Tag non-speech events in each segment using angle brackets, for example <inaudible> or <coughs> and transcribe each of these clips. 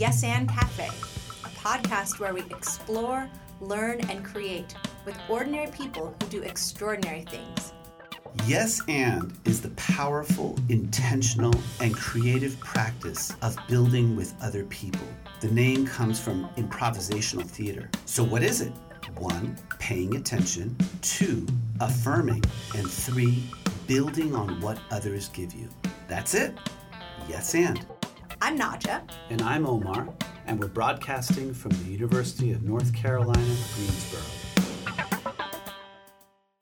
Yes and Cafe, a podcast where we explore, learn, and create with ordinary people who do extraordinary things. Yes and is the powerful, intentional, and creative practice of building with other people. The name comes from improvisational theater. So, what is it? One, paying attention. Two, affirming. And three, building on what others give you. That's it. Yes and. I'm Naja. And I'm Omar, and we're broadcasting from the University of North Carolina, Greensboro.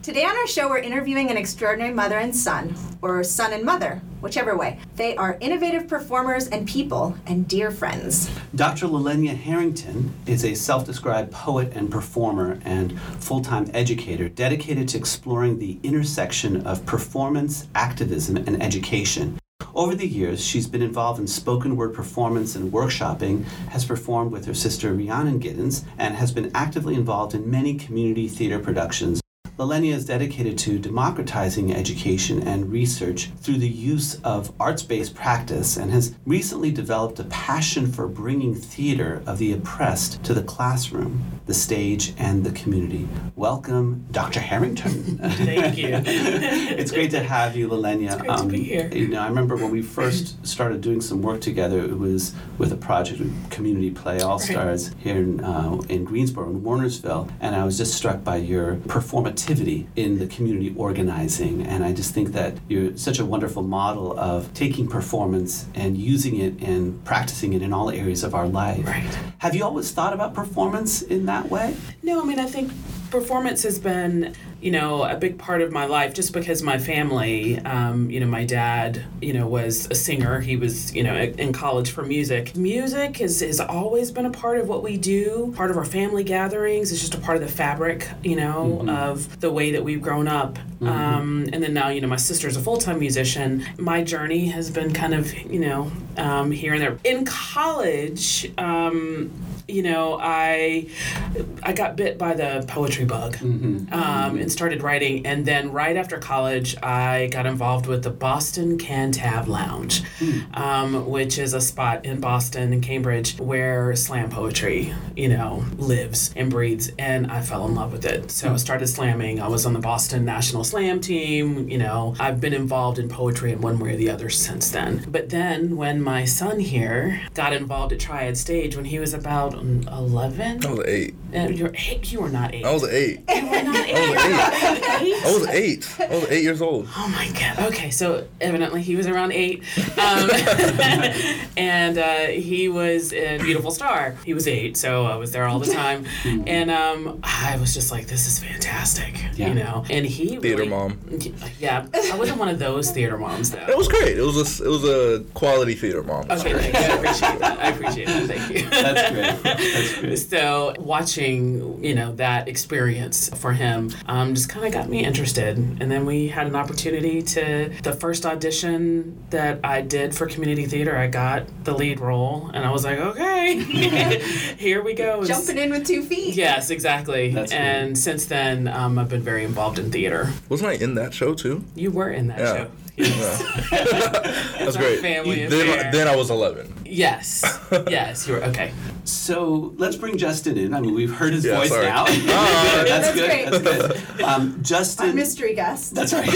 Today on our show, we're interviewing an extraordinary mother and son, or son and mother, whichever way. They are innovative performers and people, and dear friends. Dr. Lalenja Harrington is a self described poet and performer and full time educator dedicated to exploring the intersection of performance, activism, and education. Over the years, she's been involved in spoken word performance and workshopping, has performed with her sister Rhiannon Giddens, and has been actively involved in many community theater productions. Lalenja is dedicated to democratizing education and research through the use of arts based practice and has recently developed a passion for bringing theater of the oppressed to the classroom, the stage, and the community. Welcome, Dr. Harrington. <laughs> Thank you. <laughs> it's great to have you, Lalenja. It's great to be here. You know, I remember when we first started doing some work together, it was with a project, Community Play All Stars, here in, uh, in Greensboro, in Warnersville, and I was just struck by your performative in the community organizing. And I just think that you're such a wonderful model of taking performance and using it and practicing it in all areas of our life. Right. Have you always thought about performance in that way? No, I mean, I think performance has been you know a big part of my life just because my family um, you know my dad you know was a singer. He was you know in college for music. Music has, has always been a part of what we do. Part of our family gatherings. It's just a part of the fabric you know mm-hmm. of the way that we've grown up. Mm-hmm. um, and then now you know my sister's a full-time musician. My journey has been kind of you know um, here and there. In college um, you know, I I got bit by the poetry bug mm-hmm. Um, and started writing. And then right after college, I got involved with the Boston Cantab Lounge, mm. um, which is a spot in Boston and Cambridge where slam poetry, you know, lives and breathes. And I fell in love with it. So mm. I started slamming. I was on the Boston National Slam team. You know, I've been involved in poetry in one way or the other since then. But then when my son here got involved at Triad Stage when he was about 11? I was eight. Uh, you're eight. You were not eight. I was eight. You were not eight. I was eight. <laughs> I was eight. I was eight years old. Oh my god. Okay, so evidently he was around eight, <laughs> um, <laughs> and uh, he was a beautiful star. He was eight, so I was there all the time, and um, I was just like, "This is fantastic," yeah. you know. And he theater really, mom. Yeah, I wasn't one of those theater moms though. It was great. It was a it was a quality theater mom. Okay, thank you. I appreciate that. I appreciate that. Thank you. That's great. That's <laughs> great. So watching, you know, that experience for him um, just kind of got me interested. And then we had an opportunity to, the first audition that I did for community theater, I got the lead role. And I was like, okay, <laughs> here we go. Jumping in with two feet. Yes, exactly. That's and great. since then, um, I've been very involved in theater. Wasn't I in that show too? You were in that yeah. show. Yes. <laughs> That's great. Family then, then I was 11. Yes. Yes, you were okay. So let's bring Justin in. I mean, we've heard his Yeah, voice sorry. now. Ah, <laughs> that's, that's good. great. That's good. Um, Our Justin. mystery guest. That's right.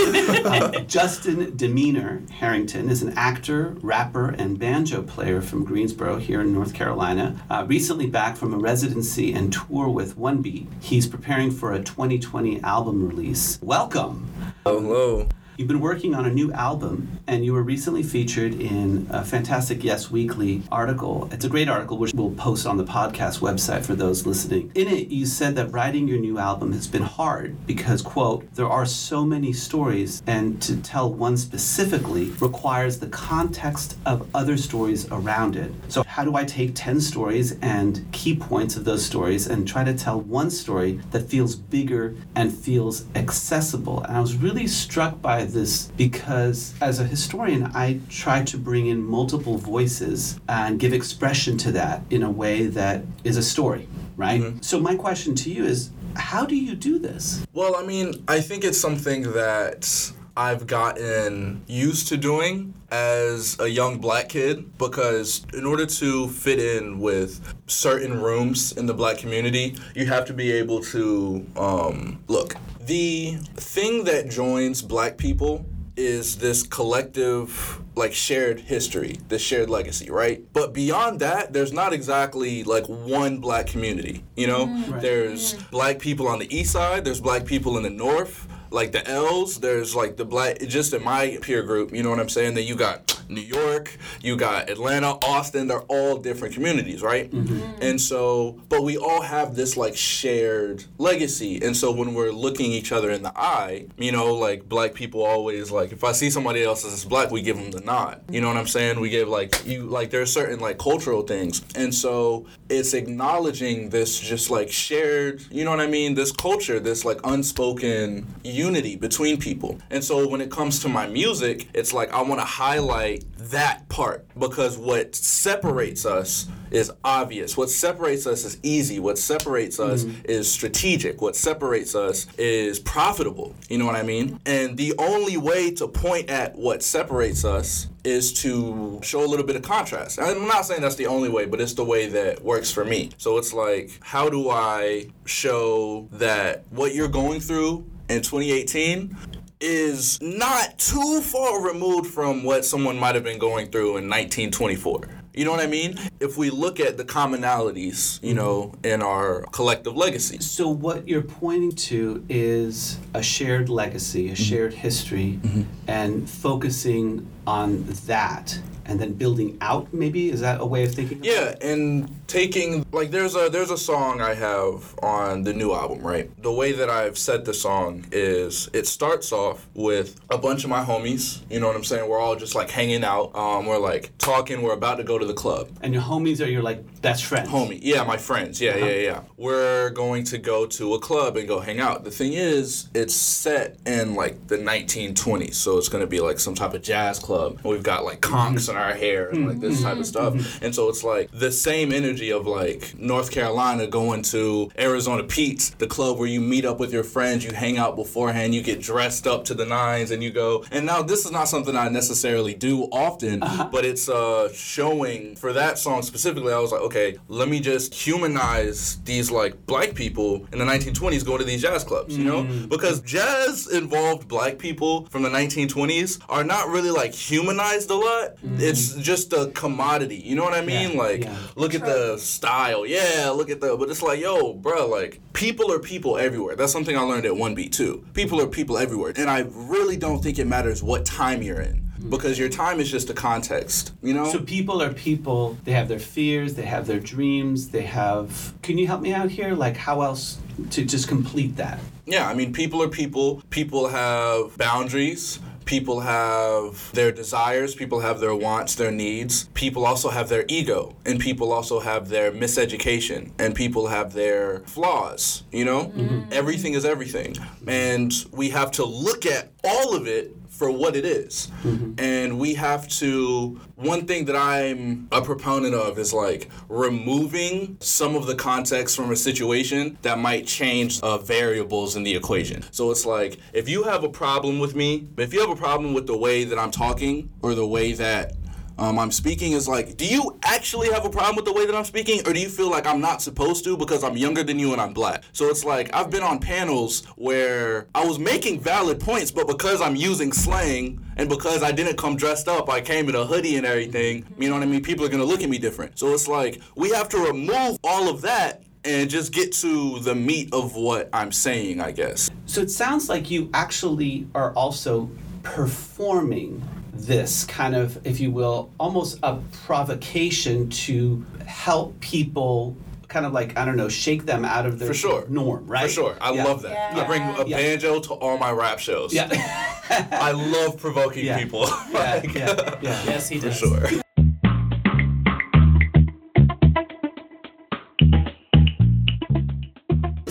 Uh, Justin Demeanor Harrington is an actor, rapper, and banjo player from Greensboro here in North Carolina. Uh, recently back from a residency and tour with One Beat, he's preparing for a 2020 album release. Welcome. Hello. You've been working on a new album, and you were recently featured in a fantastic Yes Weekly article. It's a great article, which we'll post on the podcast website for those listening. In it, you said that writing your new album has been hard because, quote, there are so many stories, and to tell one specifically requires the context of other stories around it. So, how do I take 10 stories and key points of those stories and try to tell one story that feels bigger and feels accessible? And I was really struck by this because as a historian, I try to bring in multiple voices and give expression to that in a way that is a story, right? Mm-hmm. So, my question to you is how do you do this? Well, I mean, I think it's something that I've gotten used to doing as a young black kid because in order to fit in with certain rooms in the black community, you have to be able to um, look. The thing that joins black people is this collective like shared history this shared legacy right but beyond that there's not exactly like one black community you know Right. there's black people on the east side there's black people in the north like the L's, there's like the black, just in my peer group, you know what I'm saying? Then you got New York, you got Atlanta, Austin, they're all different communities, right? Mm-hmm. Mm-hmm. And so, but we all have this like shared legacy. And so when we're looking each other in the eye, you know, like black people always like, if I see somebody else that's black, we give them the nod. You know what I'm saying? We give like, you, like there's certain like cultural things. And so it's acknowledging this just like shared, you know what I mean? This culture, this like unspoken unity between people. And so when it comes to my music, it's like I want to highlight that part because what separates us is obvious. What separates us is easy. What separates us mm-hmm. is strategic. What separates us is profitable. You know what I mean? And the only way to point at what separates us is to show a little bit of contrast. I'm not saying that's the only way, but it's the way that works for me. So it's like, how do I show that what you're going through in 2018 is not too far removed from what someone might have been going through in 1924. You know what I mean? If we look at the commonalities, you know, in our collective legacy. So what you're pointing to is a shared legacy, a mm-hmm. shared history, mm-hmm. and focusing on that, and then building out. Maybe is that a way of thinking? about Yeah, and taking like there's a there's a song I have on the new album, right? The way that I've said the song is it starts off with a bunch of my homies. You know what I'm saying? We're all just like hanging out. Um, we're like talking. We're about to go to the club. And your homies are your like best friends. Homie, yeah, my friends, yeah, yeah, uh-huh. yeah. We're going to go to a club and go hang out. The thing is, it's set in like the 1920s, so it's gonna be like some type of jazz club. We've got like conks in our hair and like this mm-hmm. type of stuff, mm-hmm. and so it's like the same energy of like North Carolina going to Arizona Pete's, the club where you meet up with your friends, you hang out beforehand, you get dressed up to the nines, and you go. And now this is not something I necessarily do often, <laughs> uh-huh. but it's uh showing for that song specifically. I was like, okay, let me just humanize these like black people in the 1920s going to these jazz clubs, you know, mm. because jazz involved black people from the 1920s are not really like humanized a lot. Mm. It's just a commodity, you know what I mean? Yeah, like, yeah. look at the style, yeah, look at that. but it's like, yo, bro, like people are people everywhere. That's something I learned at One Beat too. People are people everywhere, and I really don't think it matters what time you're in because your time is just a context, you know. So people are people. They have their fears. They have their dreams. They have. Can you help me out here? Like how else to just complete that? Yeah, I mean, people are people. People have boundaries. People have their desires. People have their wants, their needs. People also have their ego. And people also have their miseducation. And people have their flaws. You know? Mm-hmm. Everything is everything. And we have to look at all of it for what it is. And we have to, one thing that I'm a proponent of is like removing some of the context from a situation that might change uh, variables in the equation. So it's like, if you have a problem with me, if you have a problem with the way that I'm talking or the way that um, I'm speaking is like, do you actually have a problem with the way that I'm speaking, or do you feel like I'm not supposed to because I'm younger than you and I'm black? So it's like I've been on panels where I was making valid points, but because I'm using slang and because I didn't come dressed up, I came in a hoodie and everything. You know what I mean? People are gonna look at me different. So it's like we have to remove all of that and just get to the meat of what I'm saying, I guess. So it sounds like you actually are also performing this kind of, if you will, almost a provocation to help people kind of like, I don't know, shake them out of their For sure. norm, right? For sure. I Yeah. love that. Yeah. I bring a Yeah. banjo to all my rap shows. Yeah. <laughs> I love provoking Yeah. people. <laughs> yeah, Like, yeah, yeah. Yes, he For does. sure.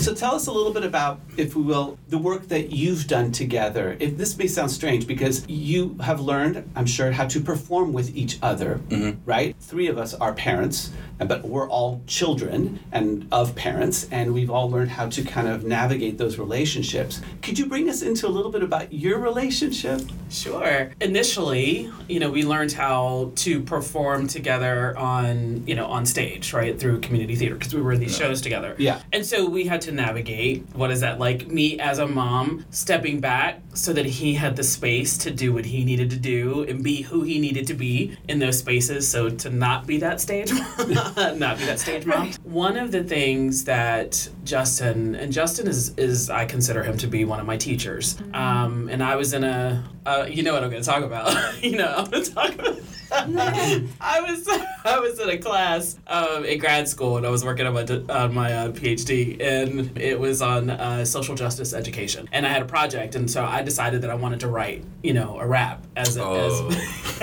So tell us a little bit about, if we will, the work that you've done together. If this may sound strange because you have learned, I'm sure, how to perform with each other, mm-hmm. right? Three of us are parents, but we're all children and of parents, and we've all learned how to kind of navigate those relationships. Could you bring us into a little bit about your relationship? Sure. Initially, you know, we learned how to perform together on, you know, on stage, right, through community theater because we were in these shows together. Yeah. And so we had to navigate what is that like me as a mom stepping back so that he had the space to do what he needed to do and be who he needed to be in those spaces so to not be that stage <laughs> mom, <laughs> not be that stage mom. One of the things that Justin and Justin is is I consider him to be one of my teachers. Um, and I was in a uh, you know what I'm going to talk about. <laughs> you know, I'm going to talk about. <laughs> I was I was in a class um, in grad school and I was working on my on my uh, PhD and it was on uh, social justice education and I had a project and so I decided that I wanted to write you know a rap as a, Oh. as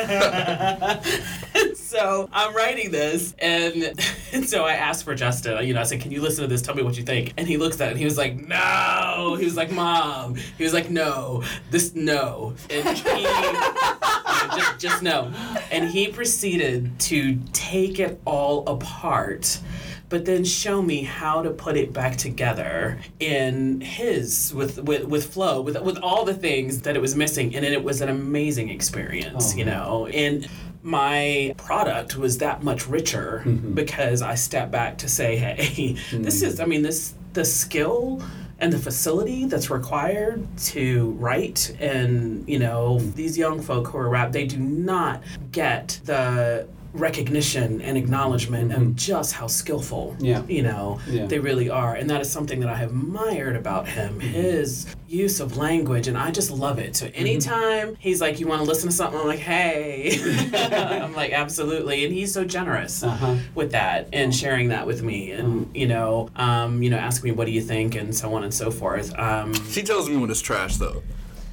and so I'm writing this and, and <laughs> so I asked for Justin you know I said can you listen to this tell me what you think and he looks at it and he was like no he was like mom he was like no this no and he <laughs> just, just no. And he proceeded to take it all apart, but then show me how to put it back together in his with with, with flow, with with all the things that it was missing. And it was an amazing experience, Oh, you know. And my product was that much richer mm-hmm. because I stepped back to say, hey, <laughs> this is I mean this the skill and the facility that's required to write and you know these young folk who are rap they do not get the recognition and acknowledgement of just how skillful Yeah. you know Yeah. they really are. And that is something that i have admired about him his use of language and i just love it. So anytime he's like you want to listen to something? I'm like hey. <laughs> <laughs> I'm like absolutely. And he's so generous Uh-huh. with that and sharing that with me and you know um, you know ask me what do you think? and so on and so forth. Um, She tells me when it's trash though.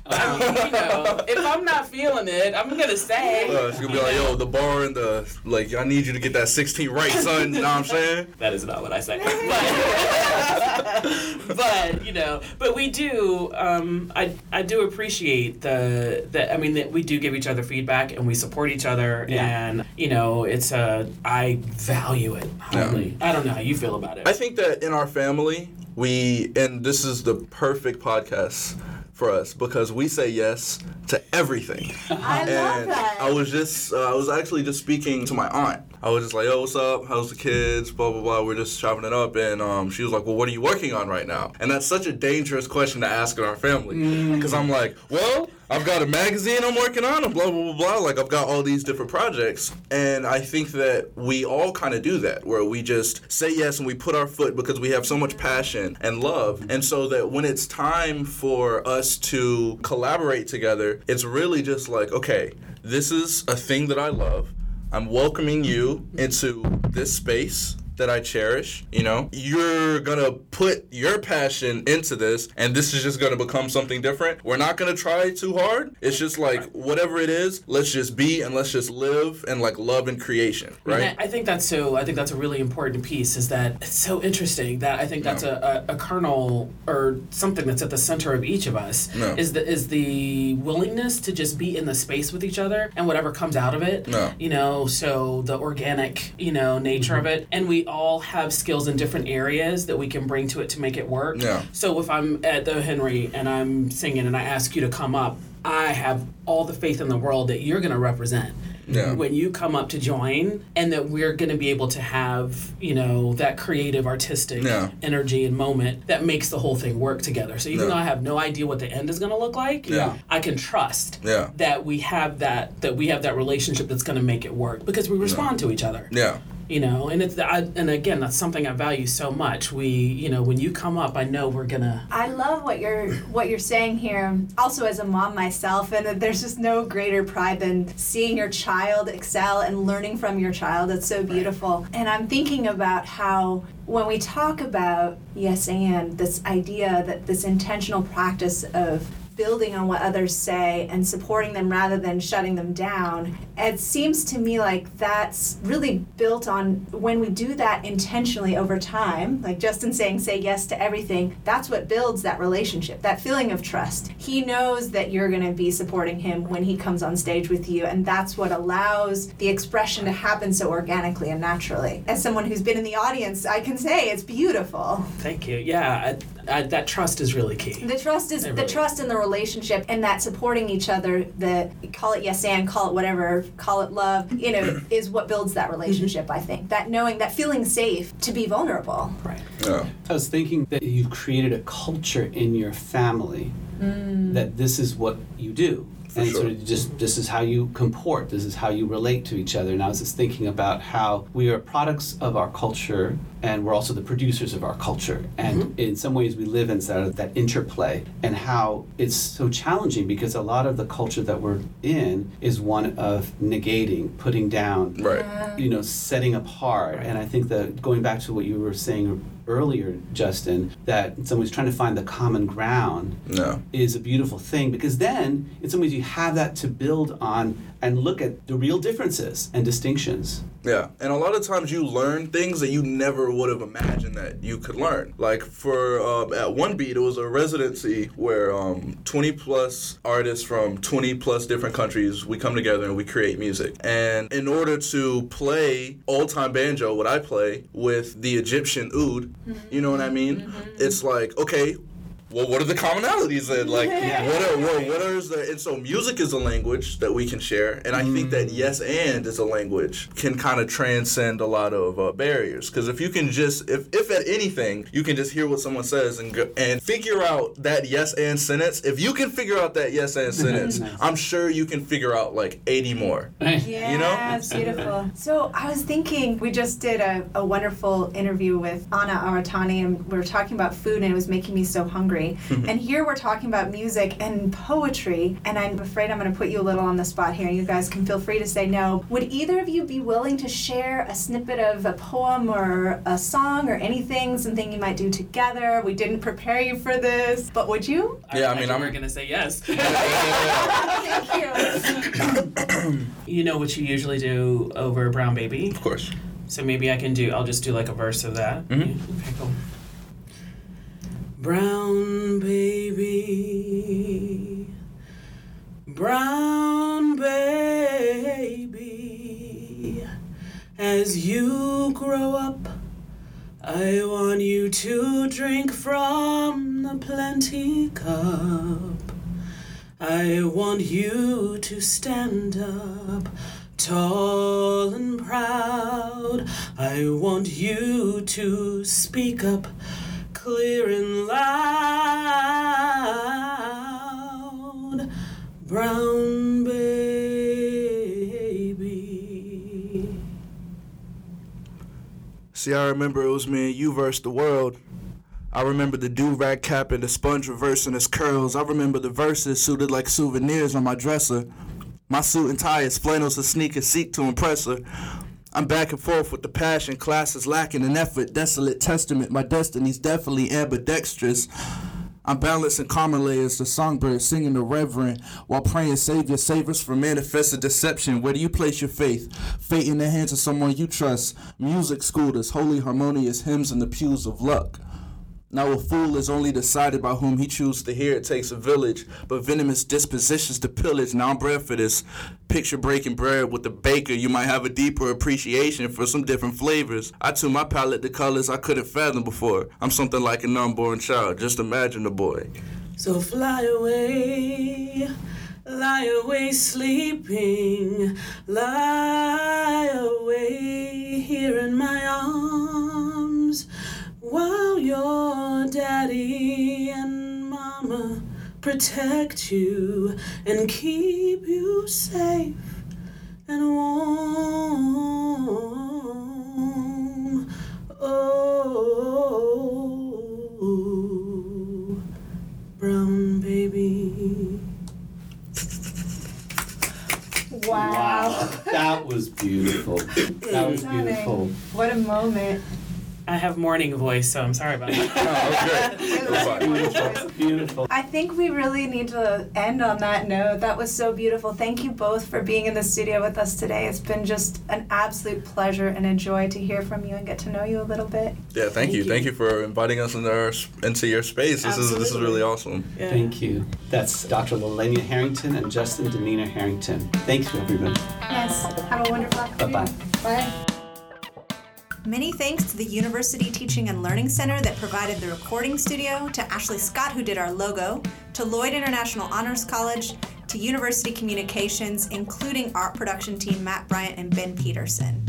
I mean, you know if i'm not feeling it i'm gonna say Uh, she's gonna be like, yo, the bar and the like. I need you to get that 16 right, son. You know what I'm saying? <laughs> that is not what I say. <laughs> But, but you know, but we do. Um, I I do appreciate the that. I mean, that we do give each other feedback and we support each other, Yeah. and you know, it's a. I value it highly. I don't know how you feel about it. I think that in our family, we and this is the perfect podcast for us because we say yes to everything. I love and that. I was just, uh, I was actually just speaking to my aunt. I was just like, "Yo, what's up? How's the kids? Blah blah blah." We're just chopping it up, and um, she was like, "Well, what are you working on right now?" And that's such a dangerous question to ask in our family, because I'm like, "Well, I've got a magazine I'm working on, and blah blah blah blah." Like I've got all these different projects, and I think that we all kind of do that, where we just say yes and we put our foot because we have so much passion and love, and so that when it's time for us to collaborate together, it's really just like, okay, this is a thing that I love. I'm welcoming you into this space that I cherish. You know, you're gonna put your passion into this, and this is just gonna become something different. We're not gonna try too hard. It's just like whatever it is, let's just be and let's just live and like love and creation, right? I, I think that's so. I think that's a really important piece. Is that it's so interesting that I think that's a, a, a kernel or something that's at the center of each of us. No. Is the is the willingness to just be in the space with each other and whatever comes out of it. No. You know, so the organic, you know, nature mm-hmm. of it, and we all have skills in different areas that we can bring to it to make it work. Yeah. So if I'm at the Henry and I'm singing and I ask you to come up, I have all the faith in the world that you're going to represent Yeah. when you come up to join and that we're going to be able to have you know that creative artistic Yeah. energy and moment that makes the whole thing work together so even Yeah. though i have no idea what the end is going to look like Yeah. i can trust Yeah. that we have that that we have that relationship that's going to make it work because we respond to each other Yeah. You know and it's I, and again that's something i value so much we you know when you come up i know we're gonna I love what you're what you're saying here. Also, as a mom myself, and there's just no greater pride than seeing your child excel and learning from your child. It's so beautiful. And I'm thinking about how when we talk about yes and this idea that this intentional practice of building on what others say and supporting them rather than shutting them down. It seems to me like that's really built on when we do that intentionally over time, like Justin saying, say yes to everything, that's what builds that relationship, that feeling of trust. He knows that you're going to be supporting him when he comes on stage with you, and that's what allows the expression to happen so organically and naturally. As someone who's been in the audience, I can say it's beautiful. Thank you. Yeah, I, I, that trust is really key. The trust is It the trust in the relationship and that supporting each other, the call it yes and call it whatever, call it love, you know, <coughs> is what builds that relationship, I think. That knowing that feeling safe to be vulnerable. Right. Yeah. I was thinking that you've created a culture in your family Mm. that this is what you do. For and sure. sort of just this is how you comport, this is how you relate to each other. And I was just thinking about how we are products of our culture and we're also the producers of our culture. And mm-hmm. in some ways we live inside of that interplay and how it's so challenging because a lot of the culture that we're in is one of negating, putting down, Right. you know, setting apart. And I think that going back to what you were saying earlier, Justin, that in some ways trying to find the common ground No. is a beautiful thing because then in some ways you have that to build on and look at the real differences and distinctions. Yeah, and a lot of times you learn things that you never would have imagined that you could learn. Like for um, at one beat, it was a residency where um, 20 plus artists from 20 plus different countries we come together and we create music. And in order to play old time banjo, what I play with the Egyptian oud, you know what I mean? It's like okay. Well, what are the commonalities then? Like, Yeah. what are what, what are the and so music is a language that we can share, and I think that yes and is a language can kind of transcend a lot of uh, barriers. Because if you can just if if at anything you can just hear what someone says and go, and figure out that yes and sentence, if you can figure out that yes and <laughs> sentence, Nice. I'm sure you can figure out like 80 more. Yeah, <laughs> You know? it's beautiful. So I was thinking, we just did a, a wonderful interview with Anna Aratani, and we were talking about food, and it was making me so hungry. <laughs> and here we're talking about music and poetry, and I'm afraid I'm going to put you a little on the spot here. You guys can feel free to say no. Would either of you be willing to share a snippet of a poem or a song or anything, something you might do together? We didn't prepare you for this, but would you? Yeah, I mean, I'm- gonna say yes. <laughs> Thank you. <coughs> you know what you usually do over Brown Baby, Of course. so maybe I can do. I'll just do like a verse of that. Mhm. Yeah, Okay, cool. Brown baby, brown baby, as you grow up, I want you to drink from the plenty cup. I want you to stand up tall and proud. I want you to speak up clear and loud. Brown baby. See, I remember it was me and you versus the world. I remember the do rag cap and the sponge reversing his curls. I remember the verses suited like souvenirs on my dresser. My suit and tie is flannels and sneakers seek to impress her. I'm back and forth with the passion, classes lacking in effort. Desolate testament, my destiny's definitely ambidextrous. I'm balancing karma layers, the songbird singing the reverend while praying, Savior, save us from manifested deception. Where do you place your faith? Fate in the hands of someone you trust. Music schooled us, holy harmonious hymns in the pews of luck. Now a fool is only decided by whom he chooses to hear. It takes a village, but venomous dispositions to pillage. Now I'm bred for this. Picture breaking bread with the baker. You might have a deeper appreciation for some different flavors. I tune my palate to colors I couldn't fathom before. I'm something like an unborn child. Just imagine a boy. So fly away, lie away sleeping, lie away here in my arms, while your daddy and mama protect you and keep you safe and warm. Oh, brown baby. Wow. That was beautiful. That was beautiful. What a moment. I have morning voice, so I'm sorry about that. <laughs> Oh, okay. <laughs> Beautiful. Beautiful. I think we really need to end on that note. That was so beautiful. Thank you both for being in the studio with us today. It's been just an absolute pleasure and a joy to hear from you and get to know you a little bit. Yeah, thank, Thank you. you. Thank you for inviting us into our into your space. This is this is really awesome. Yeah. Thank you. That's Dr. Lalenja Harrington and Justin Demeanor Harrington. Thank you, everybody. Yes. Have a wonderful afternoon. Bye-bye. Bye. Many thanks to the University Teaching and Learning Center that provided the recording studio, to Ashley Scott who did our logo, to Lloyd International Honors College, to University Communications, including art production team Matt Bryant and Ben Peterson.